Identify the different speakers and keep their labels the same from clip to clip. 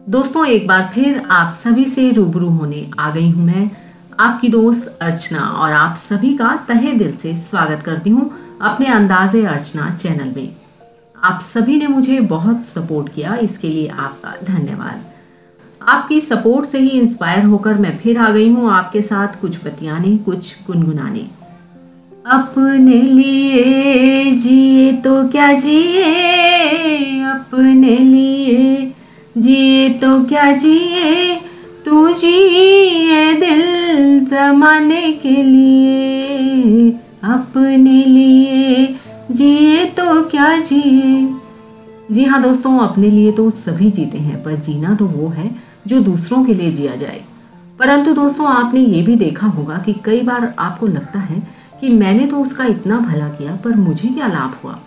Speaker 1: दोस्तों, एक बार फिर आप सभी से रूबरू होने आ गई हूँ मैं, आपकी दोस्त अर्चना, और आप सभी का तहे दिल से स्वागत करती हूँ अपने अंदाजे अर्चना चैनल में। आप सभी ने मुझे बहुत सपोर्ट किया, इसके लिए आपका धन्यवाद। आपकी सपोर्ट से ही इंस्पायर होकर मैं फिर आ गई हूँ आपके साथ कुछ बतियाने, कुछ गुनगुनाने। अपने लिए जिए तो क्या जिए, अपने लिए जिए तो क्या जिए? तू जिए दिल जमाने के लिए, अपने लिए। जिए तो क्या जिए? जी हाँ दोस्तों, अपने लिए तो सभी जीते हैं, पर जीना तो वो है जो दूसरों के लिए जिया जाए। परंतु दोस्तों, आपने ये भी देखा होगा कि कई बार आपको लगता है कि मैंने तो उसका इतना भला किया, पर मुझे क्या लाभ हुआ?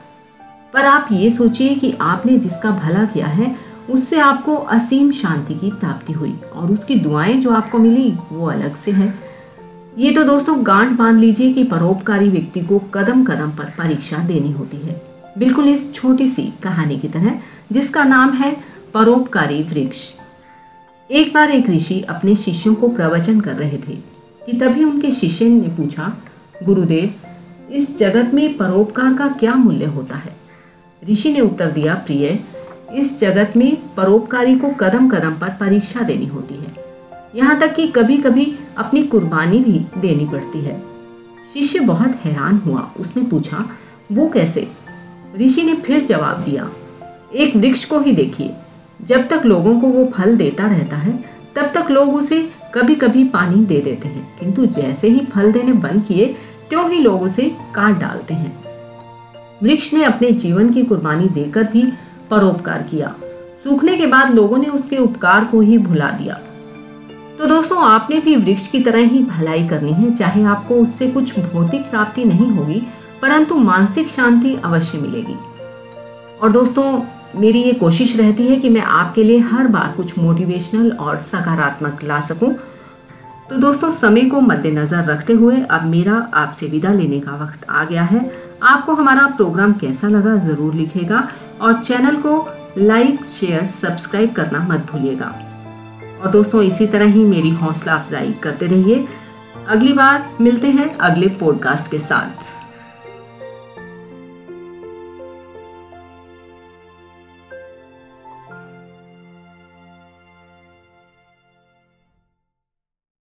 Speaker 1: पर आप ये सोचिए कि आपने जिसका भला किया है उससे आपको असीम शांति की प्राप्ति हुई और उसकी दुआएँ जो आपको मिली वो अलग से है। ये तो दोस्तों गांठ बाँध लीजिए कि परोपकारी व्यक्ति को कदम कदम पर परीक्षा देनी होती है। बिल्कुल इस छोटी सी कहानी की तरह, जिसका नाम है परोपकारी वृक्ष। एक बार एक ऋषि अपने शिष्यों को प्रवचन कर रहे थे कि तभी उनके शिष्य ने पूछा, गुरुदेव, इस जगत में परोपकार का क्या मूल्य होता है? ऋषि ने उत्तर दिया, प्रिय इस जगत में परोपकारी को कदम कदम पर परीक्षा देनी होती है। यहाँ तक कि कभी कभी अपनी कुर्बानी भी देनी पड़ती है। शिष्य बहुत हैरान हुआ। उसने पूछा, वो कैसे? ऋषि ने फिर जवाब दिया, एक वृक्ष को ही देखिए। जब तक लोगों को वो फल देता रहता है, तब तक लोग उसे कभी कभी पानी दे देते हैं। किंतु जैसे ही फल देने बंद किए, त्यों ही लोग उसे काट डालते हैं। वृक्ष ने अपने जीवन की कुर्बानी देकर भी परोपकार किया। सूखने के बाद लोगों ने उसके उपकार को ही भुला दिया। तो दोस्तों, आपने भी वृक्ष की तरह ही भलाई करनी है, चाहे आपको उससे कुछ भौतिक प्राप्ति नहीं होगी, परंतु मानसिक शांति अवश्य मिलेगी। और दोस्तों, मेरी ये कोशिश रहती है कि मैं आपके लिए हर बार कुछ मोटिवेशनल और सकारात्मक ला सकूँ। तो दोस्तों, समय को मद्देनज़र रखते हुए अब मेरा आपसे विदा लेने का वक्त आ गया है। आपको हमारा प्रोग्राम कैसा लगा ज़रूर लिखेगा और चैनल को लाइक शेयर सब्सक्राइब करना मत भूलिएगा। और दोस्तों, इसी तरह ही मेरी हौसला अफजाई करते रहिए। अगली बार मिलते हैं अगले पॉडकास्ट के साथ।